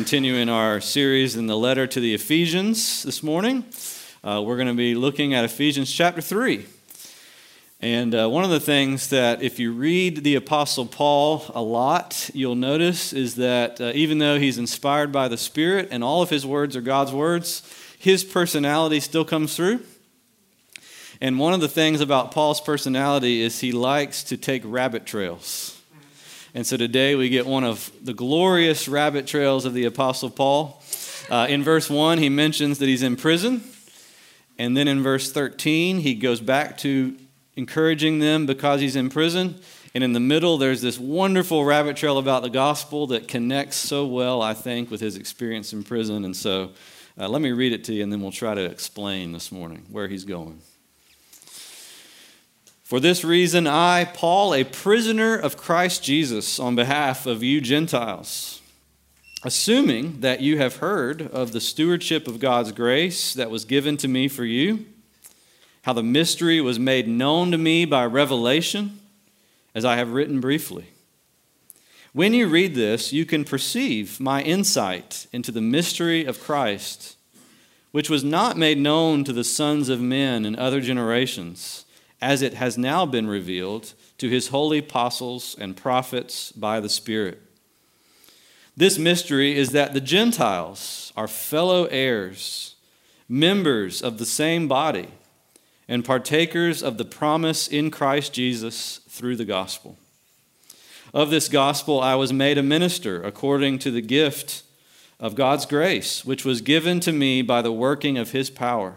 continuing our series in the letter to the Ephesians this morning. Uh, we're going to be looking at Ephesians chapter 3. And uh, one of the things that, if you read the Apostle Paul a lot, you'll notice is that uh, even though he's inspired by the Spirit and all of his words are God's words, his personality still comes through. And one of the things about Paul's personality is he likes to take rabbit trails. And so today we get one of the glorious rabbit trails of the Apostle Paul. Uh, in verse 1, he mentions that he's in prison. And then in verse 13, he goes back to encouraging them because he's in prison. And in the middle, there's this wonderful rabbit trail about the gospel that connects so well, I think, with his experience in prison. And so uh, let me read it to you, and then we'll try to explain this morning where he's going. For this reason, I, Paul, a prisoner of Christ Jesus, on behalf of you Gentiles, assuming that you have heard of the stewardship of God's grace that was given to me for you, how the mystery was made known to me by revelation, as I have written briefly. When you read this, you can perceive my insight into the mystery of Christ, which was not made known to the sons of men in other generations as it has now been revealed to his holy apostles and prophets by the Spirit. This mystery is that the Gentiles are fellow heirs, members of the same body, and partakers of the promise in Christ Jesus through the gospel. Of this gospel I was made a minister according to the gift of God's grace, which was given to me by the working of his power.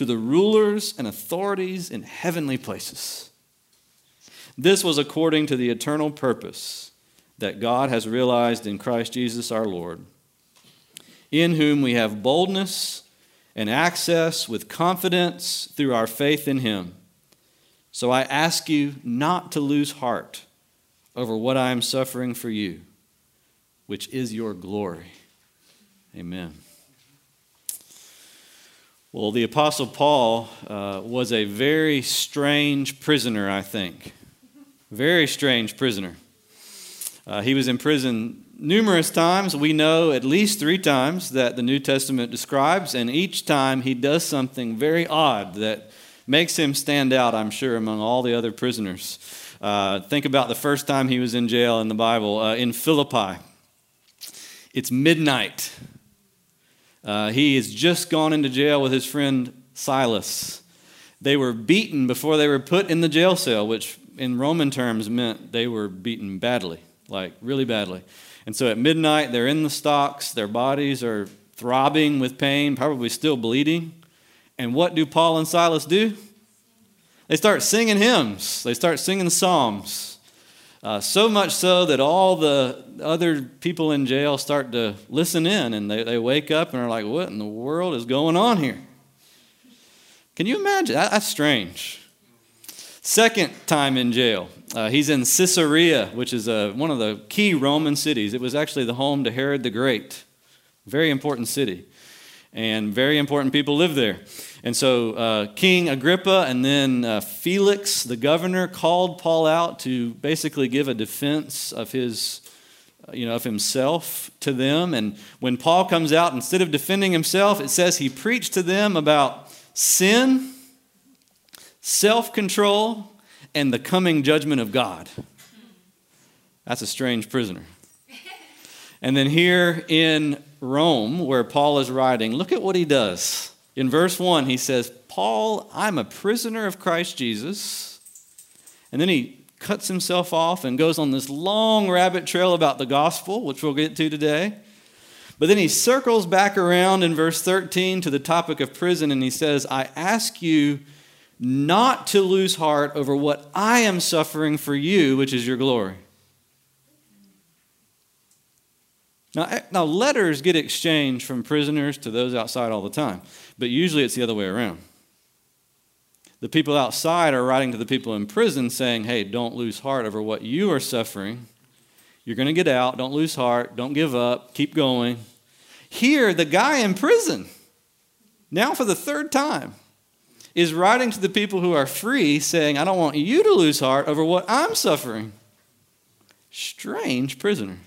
to the rulers and authorities in heavenly places. This was according to the eternal purpose that God has realized in Christ Jesus our Lord, in whom we have boldness and access with confidence through our faith in Him. So I ask you not to lose heart over what I am suffering for you, which is your glory. Amen. Well, the Apostle Paul uh, was a very strange prisoner, I think. Very strange prisoner. Uh, he was in prison numerous times. We know at least three times that the New Testament describes, and each time he does something very odd that makes him stand out, I'm sure, among all the other prisoners. Uh, think about the first time he was in jail in the Bible, uh, in Philippi. It's midnight. Uh, he has just gone into jail with his friend Silas. They were beaten before they were put in the jail cell, which in Roman terms meant they were beaten badly, like really badly. And so at midnight, they're in the stocks, their bodies are throbbing with pain, probably still bleeding. And what do Paul and Silas do? They start singing hymns, they start singing psalms. Uh, so much so that all the other people in jail start to listen in and they, they wake up and are like, What in the world is going on here? Can you imagine? That, that's strange. Second time in jail, uh, he's in Caesarea, which is a, uh, one of the key Roman cities. It was actually the home to Herod the Great. Very important city. And very important people live there. And so uh, King Agrippa and then uh, Felix, the governor, called Paul out to basically give a defense of his, uh, you know, of himself to them. And when Paul comes out, instead of defending himself, it says he preached to them about sin, self control, and the coming judgment of God. That's a strange prisoner. And then here in Rome, where Paul is writing, look at what he does. In verse 1, he says, Paul, I'm a prisoner of Christ Jesus. And then he cuts himself off and goes on this long rabbit trail about the gospel, which we'll get to today. But then he circles back around in verse 13 to the topic of prison and he says, I ask you not to lose heart over what I am suffering for you, which is your glory. Now, eh, now, letters get exchanged from prisoners to those outside all the time, but usually it's the other way around. The people outside are writing to the people in prison saying, hey, don't lose heart over what you are suffering. You're going to get out. Don't lose heart. Don't give up. Keep going. Here, the guy in prison, now for the third time, is writing to the people who are free saying, I don't want you to lose heart over what I'm suffering. Strange prisoner.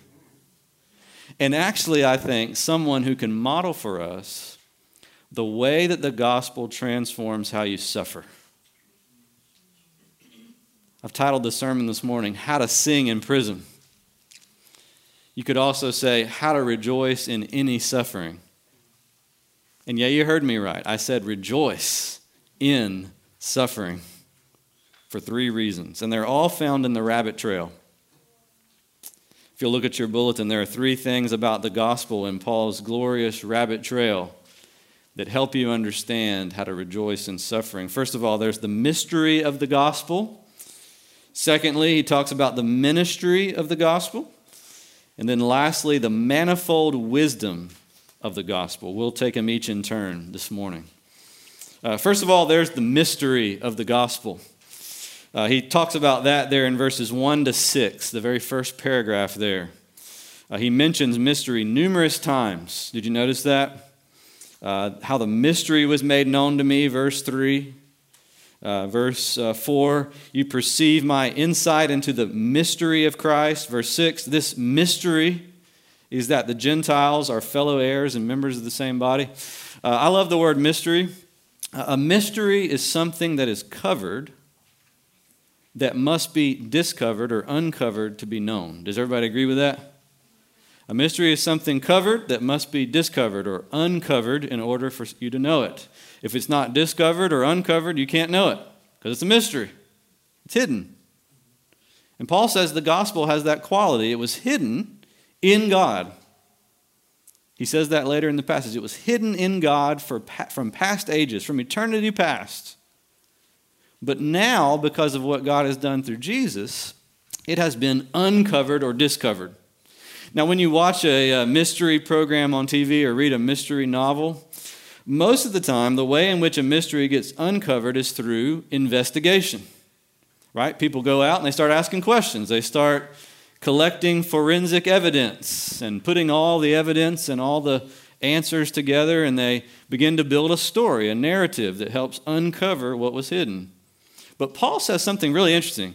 And actually, I think someone who can model for us the way that the gospel transforms how you suffer. I've titled the sermon this morning, How to Sing in Prison. You could also say, How to Rejoice in Any Suffering. And yeah, you heard me right. I said, Rejoice in suffering for three reasons. And they're all found in the rabbit trail. If you look at your bulletin, there are three things about the gospel in Paul's glorious rabbit trail that help you understand how to rejoice in suffering. First of all, there's the mystery of the gospel. Secondly, he talks about the ministry of the gospel. And then lastly, the manifold wisdom of the gospel. We'll take them each in turn this morning. Uh, first of all, there's the mystery of the gospel. Uh, he talks about that there in verses 1 to 6, the very first paragraph there. Uh, he mentions mystery numerous times. Did you notice that? Uh, how the mystery was made known to me, verse 3. Uh, verse uh, 4, you perceive my insight into the mystery of Christ. Verse 6, this mystery is that the Gentiles are fellow heirs and members of the same body. Uh, I love the word mystery. A mystery is something that is covered that must be discovered or uncovered to be known. Does everybody agree with that? A mystery is something covered that must be discovered or uncovered in order for you to know it. If it's not discovered or uncovered, you can't know it because it's a mystery. It's hidden. And Paul says the gospel has that quality. It was hidden in God. He says that later in the passage. It was hidden in God for, from past ages, from eternity past. But now, because of what God has done through Jesus, it has been uncovered or discovered. Now, when you watch a, a mystery program on TV or read a mystery novel, most of the time, the way in which a mystery gets uncovered is through investigation. Right? People go out and they start asking questions. They start collecting forensic evidence and putting all the evidence and all the answers together, and they begin to build a story, a narrative that helps uncover what was hidden. But Paul says something really interesting.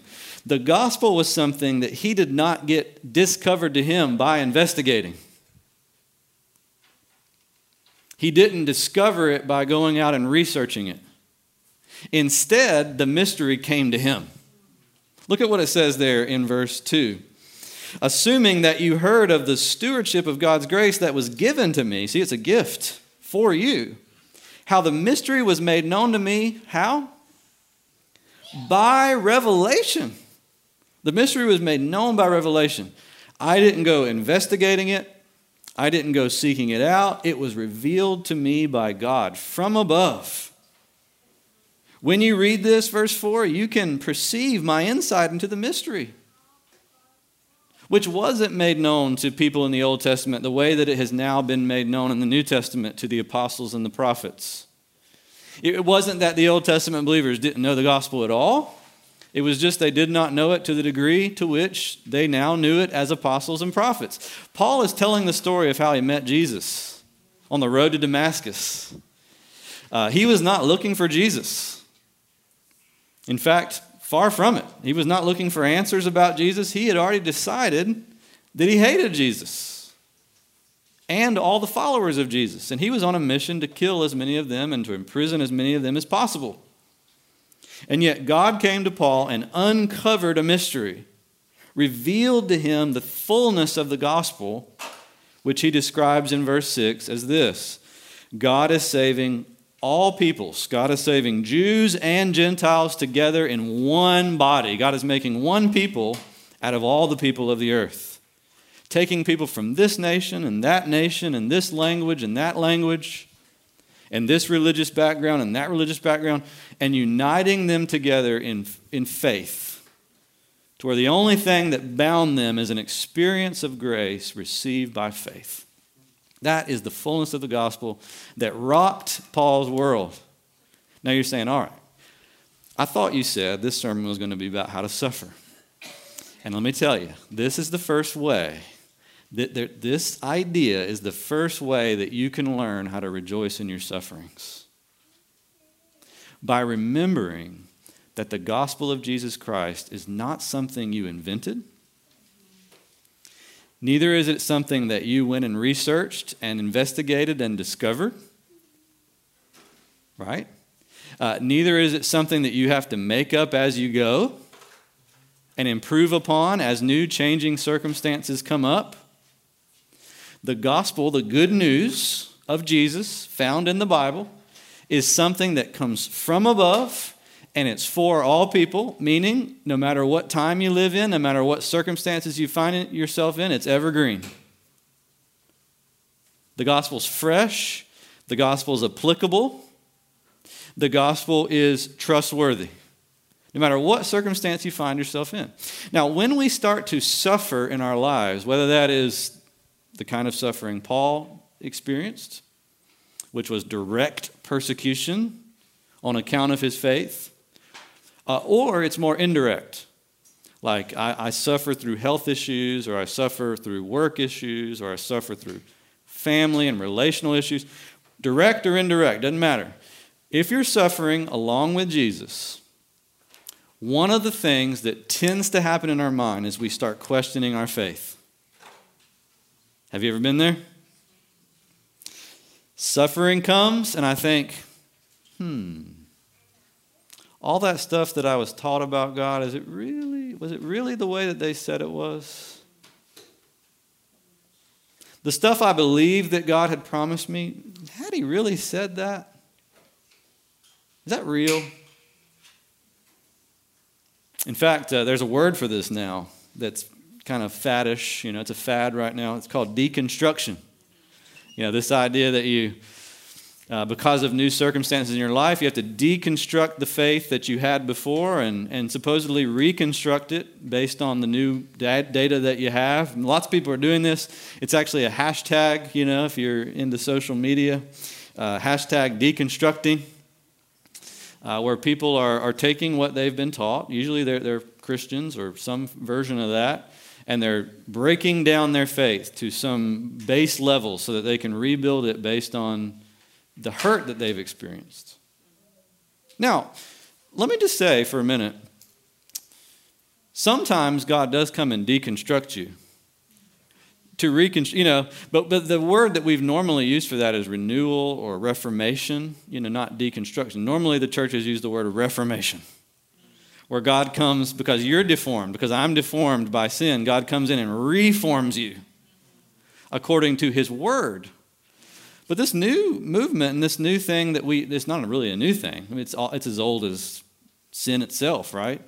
The gospel was something that he did not get discovered to him by investigating. He didn't discover it by going out and researching it. Instead, the mystery came to him. Look at what it says there in verse 2. Assuming that you heard of the stewardship of God's grace that was given to me. See, it's a gift for you. How the mystery was made known to me. How? By revelation. The mystery was made known by revelation. I didn't go investigating it. I didn't go seeking it out, it was revealed to me by God from above. When you read this, verse 4, you can perceive my insight into the mystery, which wasn't made known to people in the Old Testament the way that it has now been made known in the New Testament to the apostles and the prophets. It wasn't that the Old Testament believers didn't know the gospel at all. It was just they did not know it to the degree to which they now knew it as apostles and prophets. Paul is telling the story of how he met Jesus on the road to Damascus. Uh, he was not looking for Jesus. In fact, far from it. He was not looking for answers about Jesus. He had already decided that he hated Jesus and all the followers of Jesus. And he was on a mission to kill as many of them and to imprison as many of them as possible. And yet, God came to Paul and uncovered a mystery, revealed to him the fullness of the gospel, which he describes in verse 6 as this God is saving all peoples. God is saving Jews and Gentiles together in one body. God is making one people out of all the people of the earth. Taking people from this nation and that nation and this language and that language and this religious background and that religious background and uniting them together in, in faith to where the only thing that bound them is an experience of grace received by faith. That is the fullness of the gospel that rocked Paul's world. Now you're saying, all right, I thought you said this sermon was going to be about how to suffer. And let me tell you, this is the first way. This idea is the first way that you can learn how to rejoice in your sufferings. By remembering that the gospel of Jesus Christ is not something you invented. Neither is it something that you went and researched and investigated and discovered. Right? Uh, neither is it something that you have to make up as you go and improve upon as new changing circumstances come up. The gospel, the good news of Jesus found in the Bible, is something that comes from above and it's for all people, meaning no matter what time you live in, no matter what circumstances you find yourself in, it's evergreen. The gospel's fresh, the gospel's applicable, the gospel is trustworthy. No matter what circumstance you find yourself in. Now, when we start to suffer in our lives, whether that is the kind of suffering Paul experienced, which was direct persecution on account of his faith, uh, or it's more indirect. Like I, I suffer through health issues, or I suffer through work issues, or I suffer through family and relational issues. Direct or indirect, doesn't matter. If you're suffering along with Jesus, one of the things that tends to happen in our mind is we start questioning our faith. Have you ever been there? Suffering comes, and I think, hmm, all that stuff that I was taught about God, is it really, was it really the way that they said it was? The stuff I believed that God had promised me, had He really said that? Is that real? In fact, uh, there's a word for this now that's kind of faddish. You know, it's a fad right now. It's called deconstruction. You know, this idea that you uh, because of new circumstances in your life, you have to deconstruct the faith that you had before and, and supposedly reconstruct it based on the new data that you have. And lots of people are doing this. It's actually a hashtag, you know, if you're into social media, uh, hashtag deconstructing, uh, where people are, are taking what they've been taught. Usually they're, they're Christians or some version of that and they're breaking down their faith to some base level so that they can rebuild it based on the hurt that they've experienced. Now, let me just say for a minute sometimes God does come and deconstruct you. To reconstruct, you know, but, but the word that we've normally used for that is renewal or reformation, you know, not deconstruction. Normally the churches use the word reformation, where God comes because you're deformed, because I'm deformed by sin. God comes in and reforms you according to his word. But this new movement and this new thing that we, it's not really a new thing. I mean, it's, all, it's as old as sin itself, right?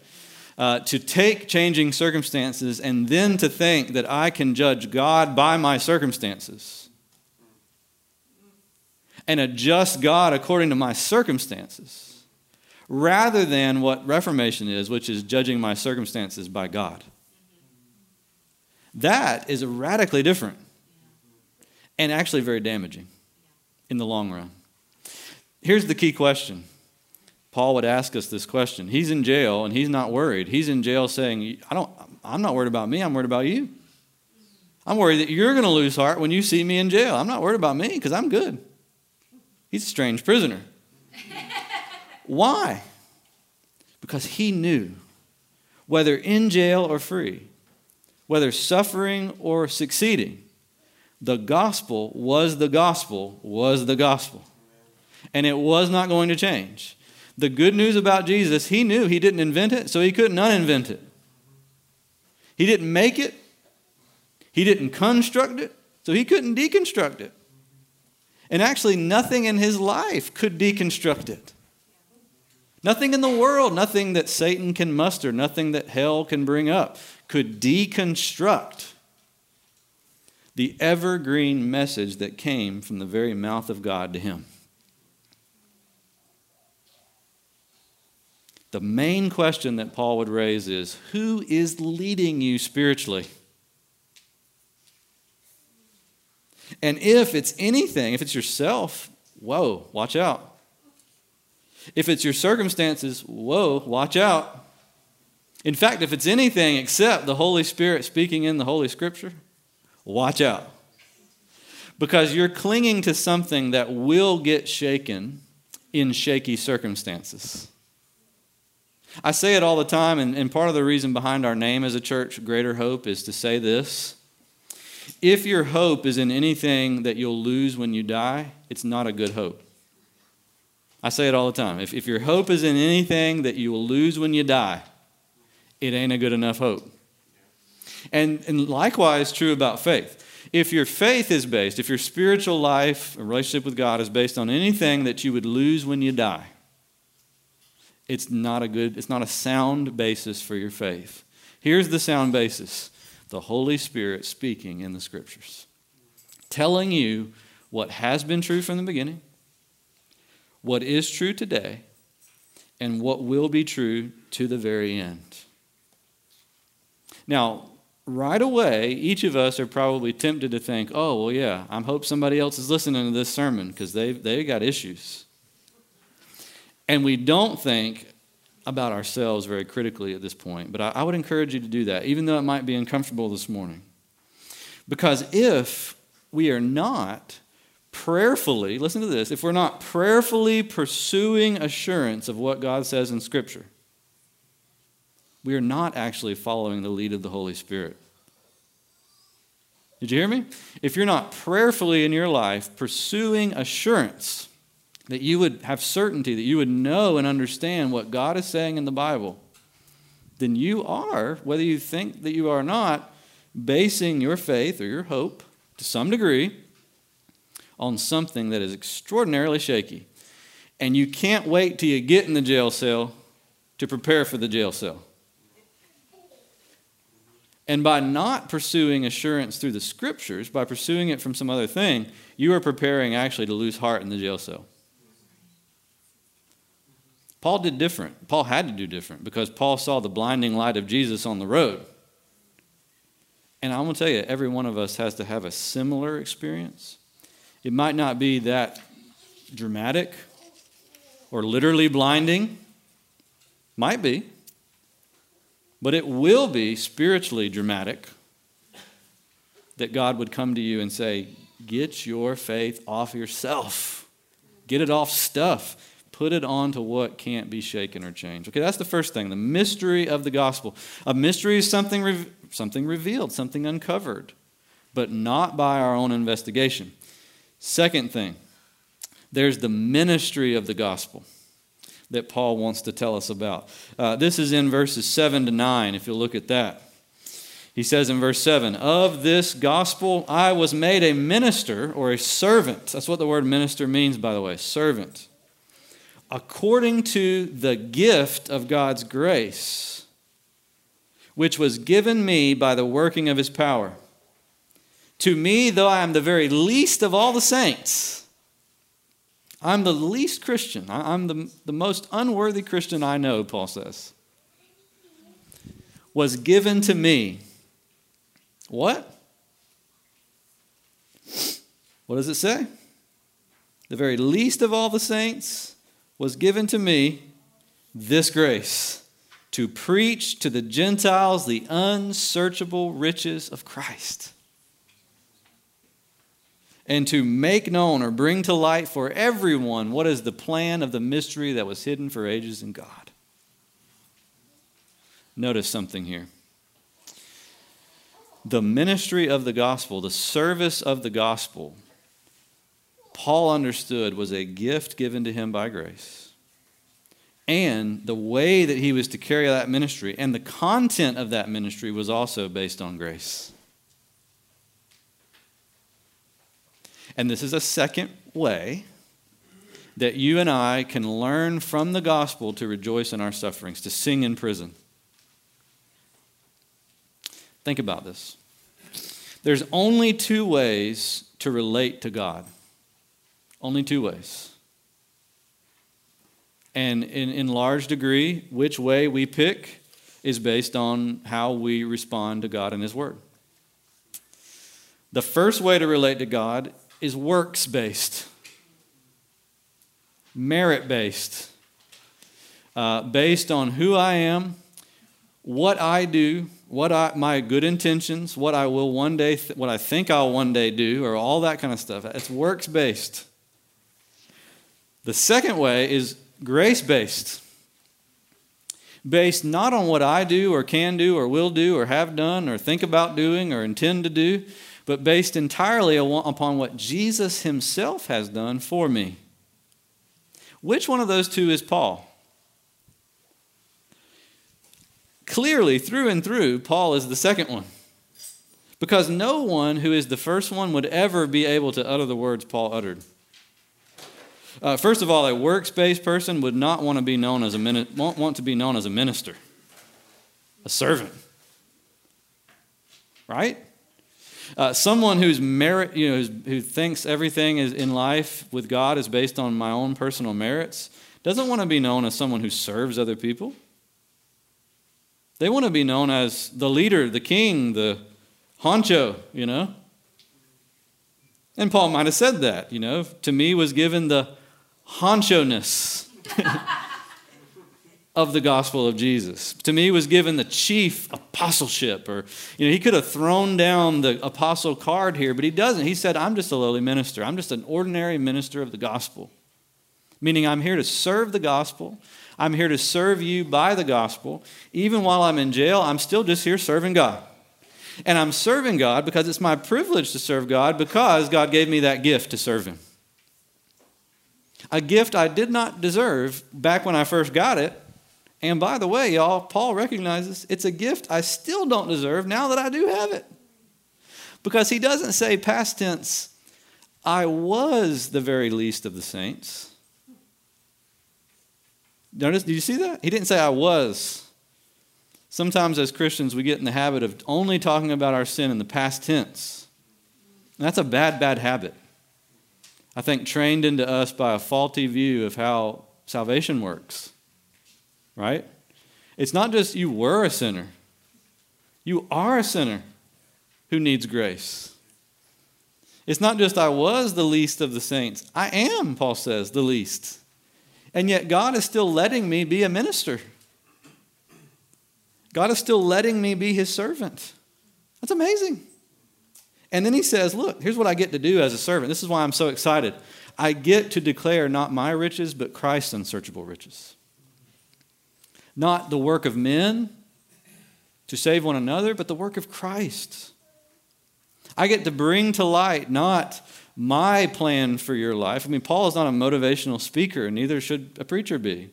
Uh, to take changing circumstances and then to think that I can judge God by my circumstances and adjust God according to my circumstances rather than what Reformation is, which is judging my circumstances by God. That is radically different and actually very damaging in the long run. Here's the key question. Paul would ask us this question. He's in jail and he's not worried. He's in jail saying, I don't, I'm not worried about me, I'm worried about you. I'm worried that you're going to lose heart when you see me in jail. I'm not worried about me because I'm good. He's a strange prisoner. Why? Because he knew whether in jail or free, whether suffering or succeeding, the gospel was the gospel, was the gospel. And it was not going to change. The good news about Jesus, he knew he didn't invent it, so he couldn't uninvent it. He didn't make it, he didn't construct it, so he couldn't deconstruct it. And actually, nothing in his life could deconstruct it. Nothing in the world, nothing that Satan can muster, nothing that hell can bring up could deconstruct the evergreen message that came from the very mouth of God to him. the main question that Paul would raise is who is leading you spiritually? And if it's anything, if it's yourself, whoa, watch out. If it's your circumstances, whoa, watch out. In fact, if it's anything except the Holy Spirit speaking in the Holy Scripture, watch out. Because you're clinging to something that will get shaken in shaky circumstances. I say it all the time, and, and part of the reason behind our name as a church, Greater Hope, is to say this. If your hope is in anything that you'll lose when you die, it's not a good hope. I say it all the time. If, if your hope is in anything that you will lose when you die, it ain't a good enough hope. And, and likewise, true about faith. If your faith is based, if your spiritual life, a relationship with God is based on anything that you would lose when you die, it's not a good, it's not a sound basis for your faith. Here's the sound basis the Holy Spirit speaking in the scriptures, telling you what has been true from the beginning, what is true today, and what will be true to the very end. Now, right away, each of us are probably tempted to think, oh, well, yeah, I hope somebody else is listening to this sermon because they've, they've got issues. And we don't think about ourselves very critically at this point, but I, I would encourage you to do that, even though it might be uncomfortable this morning. Because if we are not prayerfully, listen to this, if we're not prayerfully pursuing assurance of what God says in Scripture, we are not actually following the lead of the Holy Spirit. Did you hear me? If you're not prayerfully in your life pursuing assurance, that you would have certainty, that you would know and understand what God is saying in the Bible, then you are, whether you think that you are not, basing your faith or your hope to some degree on something that is extraordinarily shaky. And you can't wait till you get in the jail cell to prepare for the jail cell. And by not pursuing assurance through the scriptures, by pursuing it from some other thing, you are preparing actually to lose heart in the jail cell. Paul did different. Paul had to do different because Paul saw the blinding light of Jesus on the road. And I'm going to tell you, every one of us has to have a similar experience. It might not be that dramatic or literally blinding, might be, but it will be spiritually dramatic that God would come to you and say, Get your faith off yourself, get it off stuff put it on to what can't be shaken or changed. Okay, that's the first thing, the mystery of the gospel. A mystery is something, re- something revealed, something uncovered, but not by our own investigation. Second thing, there's the ministry of the gospel that Paul wants to tell us about. Uh, this is in verses 7 to 9, if you look at that. He says in verse 7 Of this gospel I was made a minister or a servant. That's what the word minister means, by the way, servant according to the gift of God's grace, which was given me by the working of his power. To me, though I am the very least of all the saints, I'm the least Christian. I'm the, the most unworthy Christian I know, Paul says. Was given to me. What? What does it say? The very least of all the saints was given to me this grace to preach to the Gentiles the unsearchable riches of Christ and to make known or bring to light for everyone what is the plan of the mystery that was hidden for ages in God. Notice something here. The ministry of the gospel, the service of the gospel, Paul understood was a gift given to him by grace. And the way that he was to carry that ministry and the content of that ministry was also based on grace. And this is a second way that you and I can learn from the gospel to rejoice in our sufferings, to sing in prison. Think about this. There's only two ways to relate to God. Only two ways. And in, in large degree, which way we pick is based on how we respond to God and His Word. The first way to relate to God is works based, merit based, uh, based on who I am, what I do, what I, my good intentions, what I will one day, th- what I think I'll one day do, or all that kind of stuff. It's works based. The second way is grace based, based not on what I do, or can do, or will do, or have done, or think about doing, or intend to do, but based entirely upon what Jesus himself has done for me. Which one of those two is Paul? Clearly, through and through, Paul is the second one. Because no one who is the first one would ever be able to utter the words Paul uttered. Uh, first of all, a works-based person would not want to be known as a min- won't want to be known as a minister, a servant, right? Uh, someone who's merit, you know, who thinks everything is in life with God is based on my own personal merits, doesn't want to be known as someone who serves other people. They want to be known as the leader, the king, the honcho, you know. And Paul might have said that, you know. To me was given the honcho-ness of the gospel of Jesus. To me was given the chief apostleship or you know he could have thrown down the apostle card here but he doesn't. He said I'm just a lowly minister. I'm just an ordinary minister of the gospel. Meaning I'm here to serve the gospel. I'm here to serve you by the gospel. Even while I'm in jail, I'm still just here serving God. And I'm serving God because it's my privilege to serve God because God gave me that gift to serve him. A gift I did not deserve back when I first got it, and by the way, y'all, Paul recognizes it's a gift I still don't deserve now that I do have it. Because he doesn't say past tense, I was the very least of the saints. Notice, did you see that? He didn't say I was. Sometimes as Christians, we get in the habit of only talking about our sin in the past tense. And that's a bad, bad habit. I think trained into us by a faulty view of how salvation works right? It's not just you were a sinner, you are a sinner who needs grace. It's not just I was the least of the saints, I am, Paul says, the least. And yet God is still letting me be a minister. God is still letting me be his servant. That's amazing. And then he says, Look, here's what I get to do as a servant. This is why I'm so excited. I get to declare not my riches, but Christ's unsearchable riches not the work of men to save one another, but the work of Christ. I get to bring to light not my plan for your life. I mean, Paul is not a motivational speaker, neither should a preacher be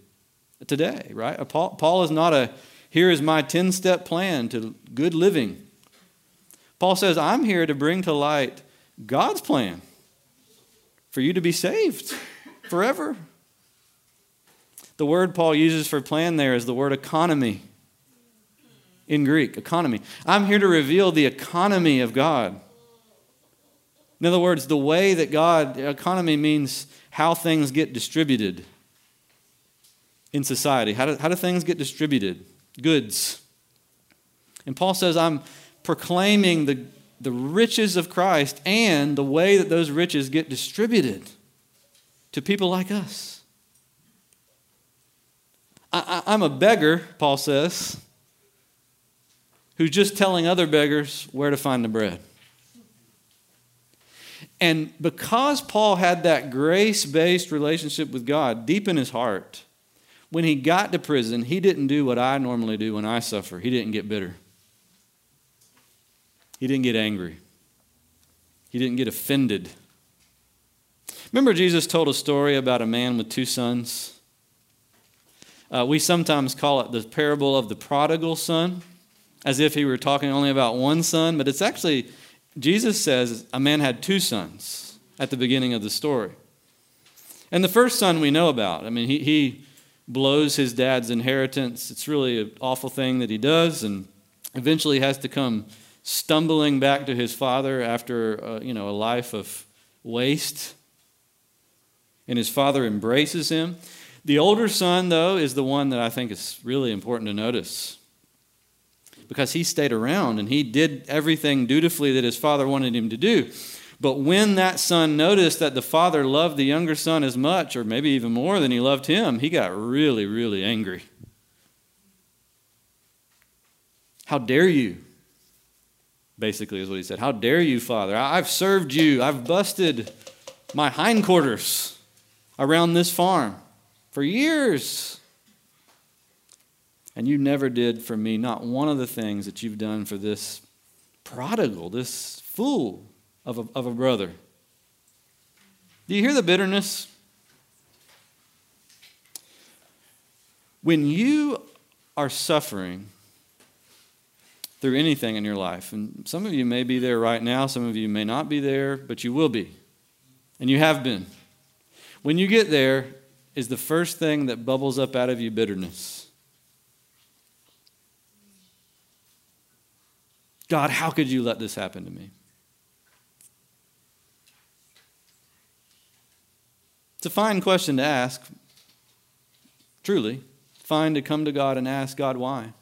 today, right? Paul, Paul is not a here is my 10 step plan to good living. Paul says, I'm here to bring to light God's plan for you to be saved forever. The word Paul uses for plan there is the word economy in Greek, economy. I'm here to reveal the economy of God. In other words, the way that God, economy means how things get distributed in society. How do, how do things get distributed? Goods. And Paul says, I'm proclaiming the, the riches of Christ and the way that those riches get distributed to people like us. I, am a beggar, Paul says, who's just telling other beggars where to find the bread. And because Paul had that grace based relationship with God deep in his heart, when he got to prison, he didn't do what I normally do when I suffer. He didn't get bitter, he didn't get angry, he didn't get offended. Remember, Jesus told a story about a man with two sons? Uh, we sometimes call it the parable of the prodigal son, as if he were talking only about one son, but it's actually, Jesus says a man had two sons at the beginning of the story. And the first son we know about. I mean, he, he blows his dad's inheritance. It's really an awful thing that he does, and eventually has to come stumbling back to his father after uh, you know a life of waste. And his father embraces him. The older son, though, is the one that I think is really important to notice because he stayed around and he did everything dutifully that his father wanted him to do. But when that son noticed that the father loved the younger son as much, or maybe even more than he loved him, he got really, really angry. How dare you? Basically, is what he said. How dare you, Father? I've served you. I've busted my hindquarters around this farm for years. And you never did for me not one of the things that you've done for this prodigal, this fool of a, of a brother. Do you hear the bitterness? When you are suffering through anything in your life, and some of you may be there right now, some of you may not be there, but you will be, and you have been. When you get there, is the first thing that bubbles up out of you bitterness. God, how could you let this happen to me? It's a fine question to ask, truly. Fine to come to God and ask God why.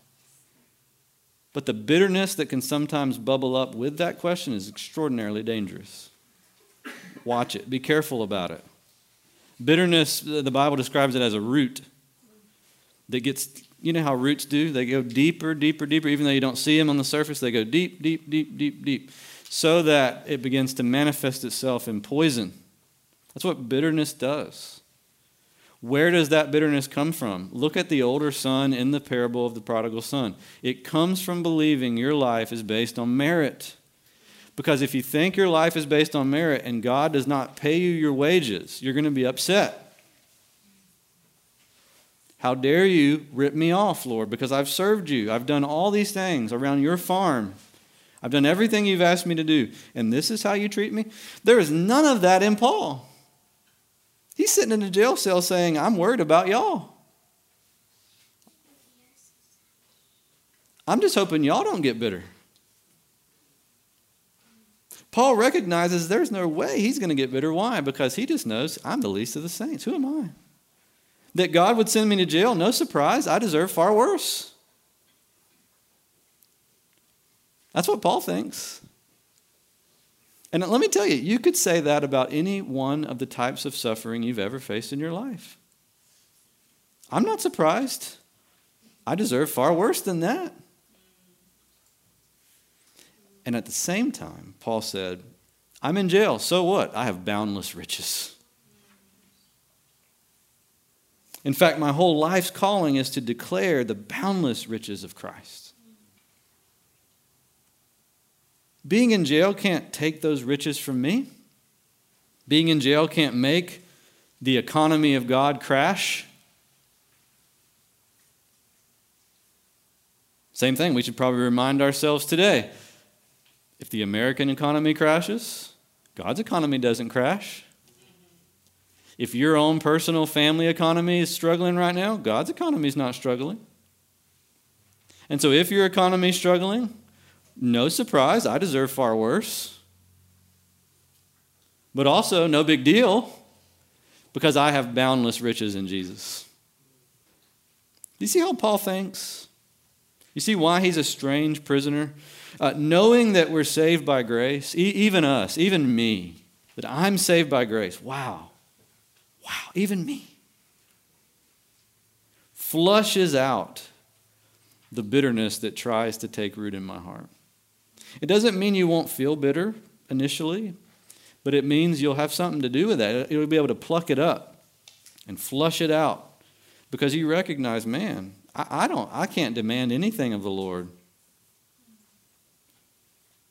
But the bitterness that can sometimes bubble up with that question is extraordinarily dangerous. Watch it, be careful about it. Bitterness, the Bible describes it as a root that gets, you know how roots do? They go deeper, deeper, deeper. Even though you don't see them on the surface, they go deep, deep, deep, deep, deep, so that it begins to manifest itself in poison. That's what bitterness does. Where does that bitterness come from? Look at the older son in the parable of the prodigal son. It comes from believing your life is based on merit. Because if you think your life is based on merit and God does not pay you your wages, you're going to be upset. How dare you rip me off, Lord, because I've served you. I've done all these things around your farm. I've done everything you've asked me to do, and this is how you treat me? There is none of that in Paul. He's sitting in a jail cell saying, I'm worried about y'all. I'm just hoping y'all don't get bitter. Paul recognizes there's no way he's going to get bitter. Why? Because he just knows I'm the least of the saints. Who am I? That God would send me to jail, no surprise. I deserve far worse. That's what Paul thinks. And let me tell you, you could say that about any one of the types of suffering you've ever faced in your life. I'm not surprised. I deserve far worse than that. And at the same time, Paul said, I'm in jail. So what? I have boundless riches. In fact, my whole life's calling is to declare the boundless riches of Christ. Being in jail can't take those riches from me. Being in jail can't make the economy of God crash. Same thing, we should probably remind ourselves today. If the American economy crashes, God's economy doesn't crash. If your own personal family economy is struggling right now, God's economy is not struggling. And so if your economy is struggling, no surprise, I deserve far worse. But also, no big deal, because I have boundless riches in Jesus. Do you see how Paul thinks? You see why he's a strange prisoner? Uh, knowing that we're saved by grace, e- even us, even me, that I'm saved by grace. Wow. Wow, even me. Flushes out the bitterness that tries to take root in my heart. It doesn't mean you won't feel bitter initially, but it means you'll have something to do with that. You'll be able to pluck it up and flush it out because you recognize, man, I, I don't, I can't demand anything of the Lord.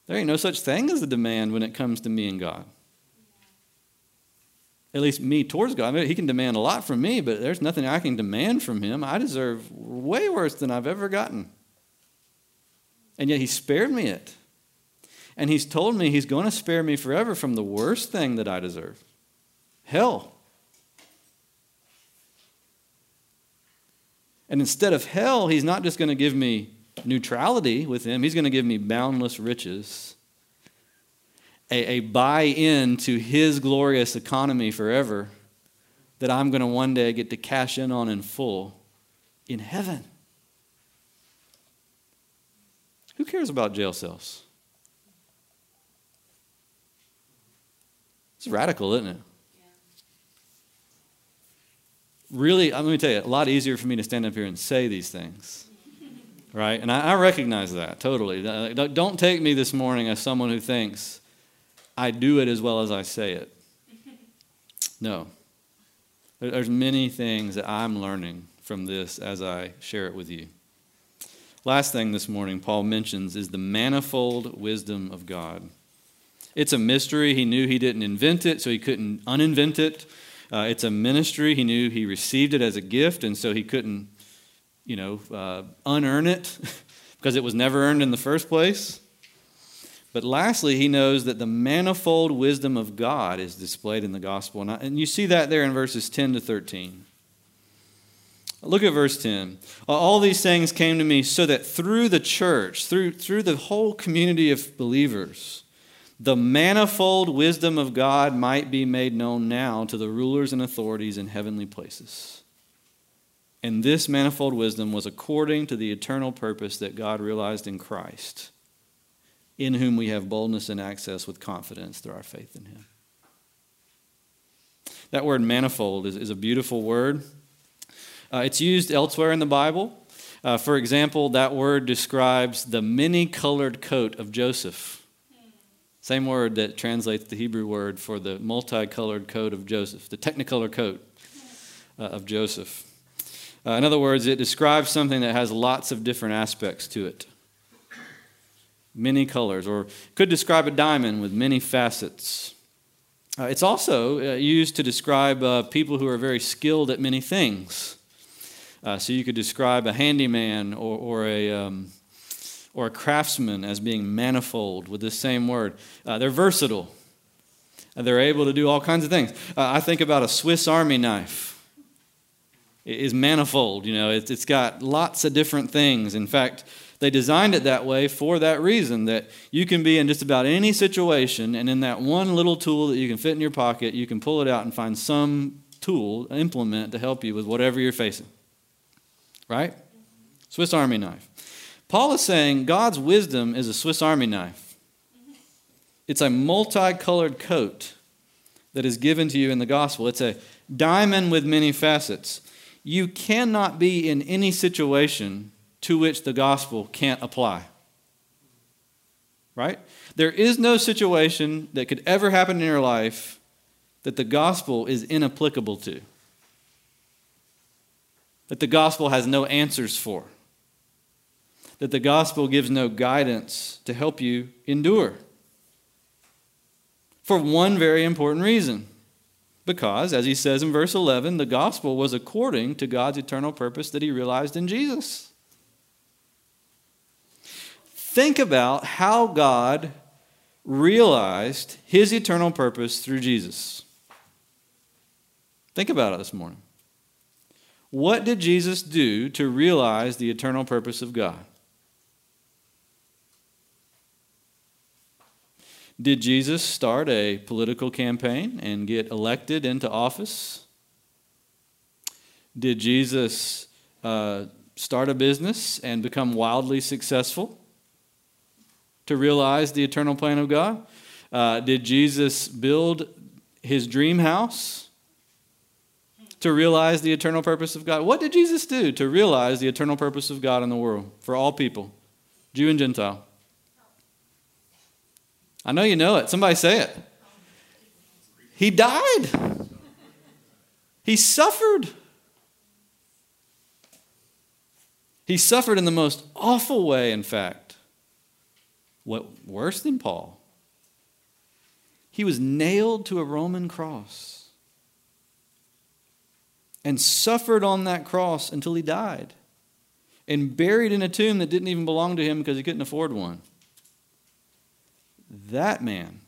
There ain't no such thing as a demand when it comes to me and God. At least me towards God. I mean, he can demand a lot from me, but there's nothing I can demand from him. I deserve way worse than I've ever gotten. And yet he spared me it. And he's told me he's going to spare me forever from the worst thing that I deserve hell. And instead of hell, he's not just going to give me neutrality with Him. He's going to give me boundless riches, a, a buy in to His glorious economy forever that I'm going to one day get to cash in on in full in heaven. Who cares about jail cells? It's radical, isn't it? Really, uh, let me tell you, a lot easier for me to stand up here and say these things. Right? And I, I recognize that totally. Don't take me this morning as someone who thinks I do it as well as I say it. No. There's many things that I'm learning from this as I share it with you. Last thing this morning, Paul mentions is the manifold wisdom of God. It's a mystery. He knew he didn't invent it, so he couldn't uninvent it. Uh, it's a ministry. He knew he received it as a gift, and so he couldn't, you know, uh, unearn it because it was never earned in the first place. But lastly, he knows that the manifold wisdom of God is displayed in the gospel. And, I, and you see that there in verses 10 to 13. Look at verse 10. All these things came to me so that through the church, through, through the whole community of believers, the manifold wisdom of God might be made known now to the rulers and authorities in heavenly places. And this manifold wisdom was according to the eternal purpose that God realized in Christ, in whom we have boldness and access with confidence through our faith in Him. That word manifold is, is a beautiful word. Uh, it's used elsewhere in the Bible. Uh, for example, that word describes the many colored coat of Joseph. Same word that translates the Hebrew word for the multicolored coat of Joseph, the technicolor coat uh, of Joseph. Uh, in other words, it describes something that has lots of different aspects to it. Many colors, or could describe a diamond with many facets. Uh, it's also uh, used to describe uh, people who are very skilled at many things. Uh, so you could describe a handyman or, or a, um, or a craftsman as being manifold with this same word. Uh, they're versatile. They're able to do all kinds of things. I think about a Swiss Army knife. Is manifold, you know, it's got lots of different things. In fact, they designed it that way for that reason that you can be in just about any situation, and in that one little tool that you can fit in your pocket, you can pull it out and find some tool, implement to help you with whatever you're facing. Right? Swiss Army knife. Paul is saying God's wisdom is a Swiss Army knife. It's a multicolored coat that is given to you in the gospel. It's a diamond with many facets. You cannot be in any situation to which the gospel can't apply. Right? There is no situation that could ever happen in your life that the gospel is inapplicable to, that the gospel has no answers for that the gospel gives no guidance to help you endure. For one very important reason. Because, as he says in verse 11, the gospel was according to God's eternal purpose that he realized in Jesus. Think about how God realized his eternal purpose through Jesus. Think about it this morning. What did Jesus do to realize the eternal purpose of God? Did Jesus start a political campaign and get elected into office? Did Jesus uh, start a business and become wildly successful to realize the eternal plan of God? Uh, did Jesus build his dream house to realize the eternal purpose of God? What did Jesus do to realize the eternal purpose of God in the world for all people, Jew and Gentile? I know you know it. Somebody say it. He died. He suffered. He suffered in the most awful way, in fact. What worse than Paul? He was nailed to a Roman cross and suffered on that cross until he died and buried in a tomb that didn't even belong to him because he couldn't afford one. That man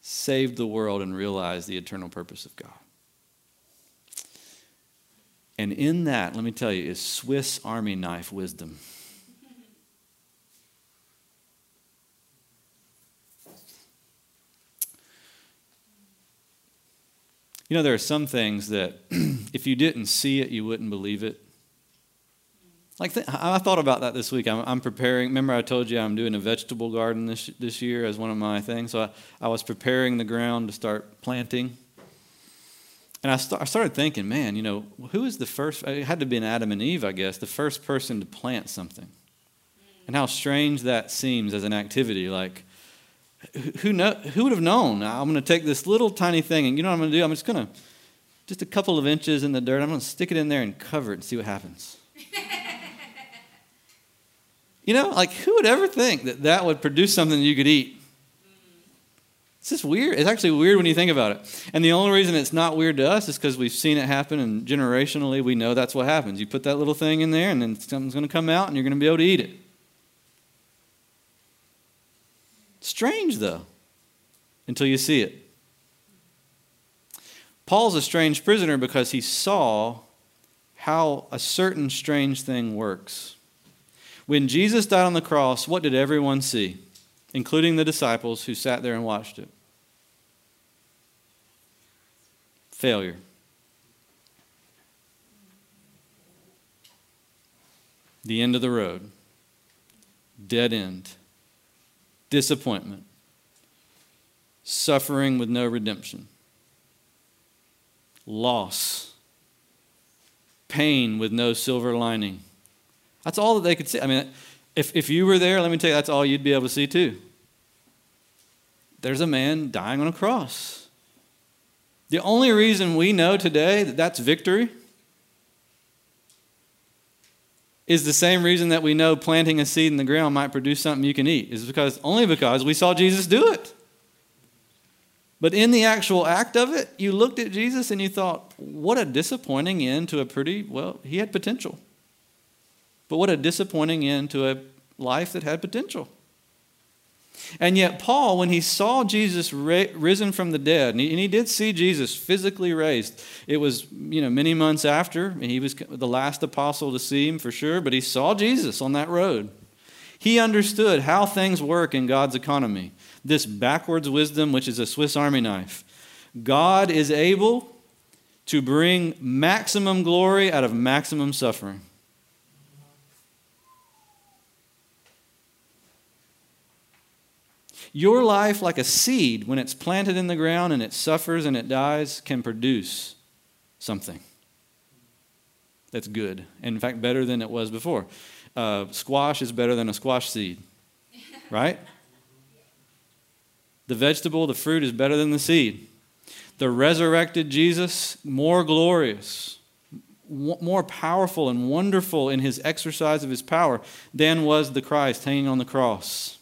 saved the world and realized the eternal purpose of God. And in that, let me tell you, is Swiss Army knife wisdom. You know, there are some things that if you didn't see it, you wouldn't believe it. Like th- I thought about that this week. I'm, I'm, preparing. Remember, I told you I'm doing a vegetable garden this this year as one of my things. So I, I was preparing the ground to start planting, and I, st- I started thinking, man, you know, who is the first? It had to be an Adam and Eve, I guess, the first person to plant something, and how strange that seems as an activity. Like, who know? Who would have known? I'm going to take this little tiny thing, and you know what I'm going to do? I'm just going to, just a couple of inches in the dirt. I'm going to stick it in there and cover it and see what happens. You know, like who would ever think that that would produce something you could eat? It's just weird. It's actually weird when you think about it. And the only reason it's not weird to us is because we've seen it happen, and generationally we know that's what happens. You put that little thing in there, and then something's going to come out, and you're going to be able to eat it. Strange, though, until you see it. Paul's a strange prisoner because he saw how a certain strange thing works. When Jesus died on the cross, what did everyone see, including the disciples who sat there and watched it? Failure. The end of the road. Dead end. Disappointment. Suffering with no redemption. Loss. Pain with no silver lining that's all that they could see. I mean, if, if you were there, let me tell you, that's all you'd be able to see too. There's a man dying on a cross. The only reason we know today that that's victory is the same reason that we know planting a seed in the ground might produce something you can eat is because only because we saw Jesus do it. But in the actual act of it, you looked at Jesus and you thought, what a disappointing end to a pretty, well, he had potential. But what a disappointing end to a life that had potential. And yet, Paul, when he saw Jesus risen from the dead, and he, and he, did see Jesus physically raised, it was you know many months after, and he was the last apostle to see him for sure, but he saw Jesus on that road. He understood how things work in God's economy. This backwards wisdom, which is a Swiss Army knife. God is able to bring maximum glory out of maximum suffering. Your life, like a seed, when it's planted in the ground and it suffers and it dies, can produce something that's good. In fact, better than it was before. Uh, squash is better than a squash seed, right? The vegetable, the fruit is better than the seed. The resurrected Jesus, more glorious, more powerful and wonderful in his exercise of his power than was the Christ hanging on the cross.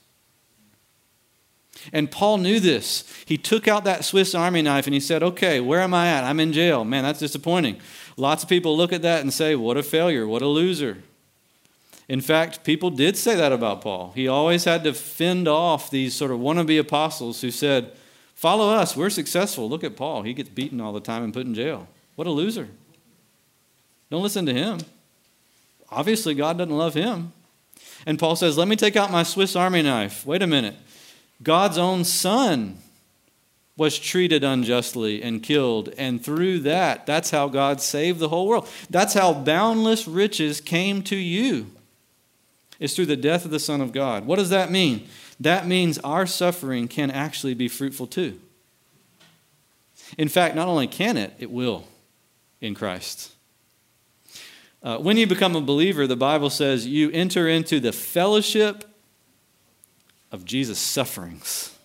And Paul knew this. He took out that Swiss Army knife and he said, Okay, where am I at? I'm in jail. Man, that's disappointing. Lots of people look at that and say, What a failure. What a loser. In fact, people did say that about Paul. He always had to fend off these sort of wannabe apostles who said, Follow us. We're successful. Look at Paul. He gets beaten all the time and put in jail. What a loser. Don't listen to him. Obviously, God doesn't love him. And Paul says, Let me take out my Swiss Army knife. Wait a minute. God's own son was treated unjustly and killed. And through that, that's how God saved the whole world. That's how boundless riches came to you. It's through the death of the Son of God. What does that mean? That means our suffering can actually be fruitful too. In fact, not only can it, it will in Christ. Uh, when you become a believer, the Bible says you enter into the fellowship of Jesus' sufferings.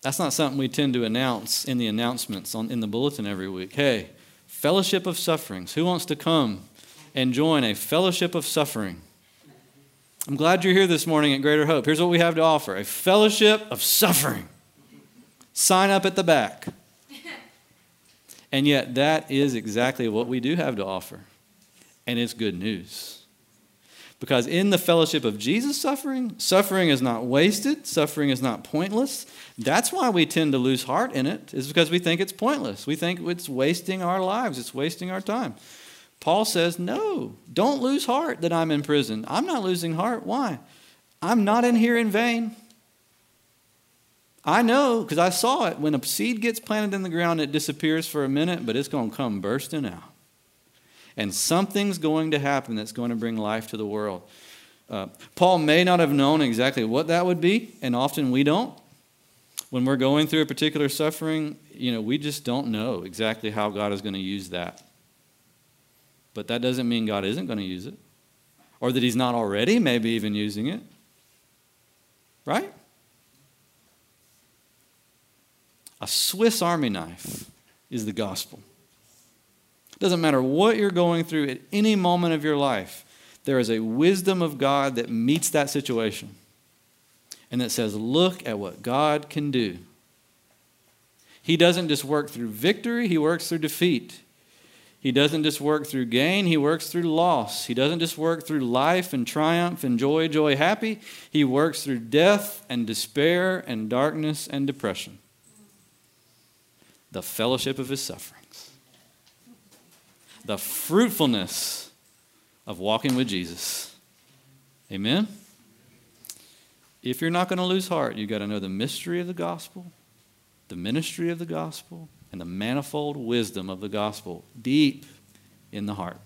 That's not something we tend to announce in the announcements on, in the bulletin every week. Hey, fellowship of sufferings. Who wants to come and join a fellowship of suffering? I'm glad you're here this morning at Greater Hope. Here's what we have to offer a fellowship of suffering. Sign up at the back. And yet, that is exactly what we do have to offer and it's good news. Because in the fellowship of Jesus' suffering, suffering is not wasted, suffering is not pointless. That's why we tend to lose heart in it, is because we think it's pointless. We think it's wasting our lives, it's wasting our time. Paul says, No, don't lose heart that I'm in prison. I'm not losing heart. Why? I'm not in here in vain. I know because I saw it. When a seed gets planted in the ground, it disappears for a minute, but it's going to come bursting out. And something's going to happen that's going to bring life to the world. Uh, Paul may not have known exactly what that would be, and often we don't. When we're going through a particular suffering, you know, we just don't know exactly how God is going to use that. But that doesn't mean God isn't going to use it, or that He's not already maybe even using it. Right? A Swiss Army knife is the gospel. It doesn't matter what you're going through at any moment of your life, there is a wisdom of God that meets that situation and that says, look at what God can do. He doesn't just work through victory, He works through defeat. He doesn't just work through gain, He works through loss. He doesn't just work through life and triumph and joy, joy, happy. He works through death and despair and darkness and depression. The fellowship of His sufferings, the fruitfulness of walking with Jesus. Amen? If you're not going to lose heart, you've got to know the mystery of the gospel, the ministry of the gospel, and the manifold wisdom of the gospel deep in the heart.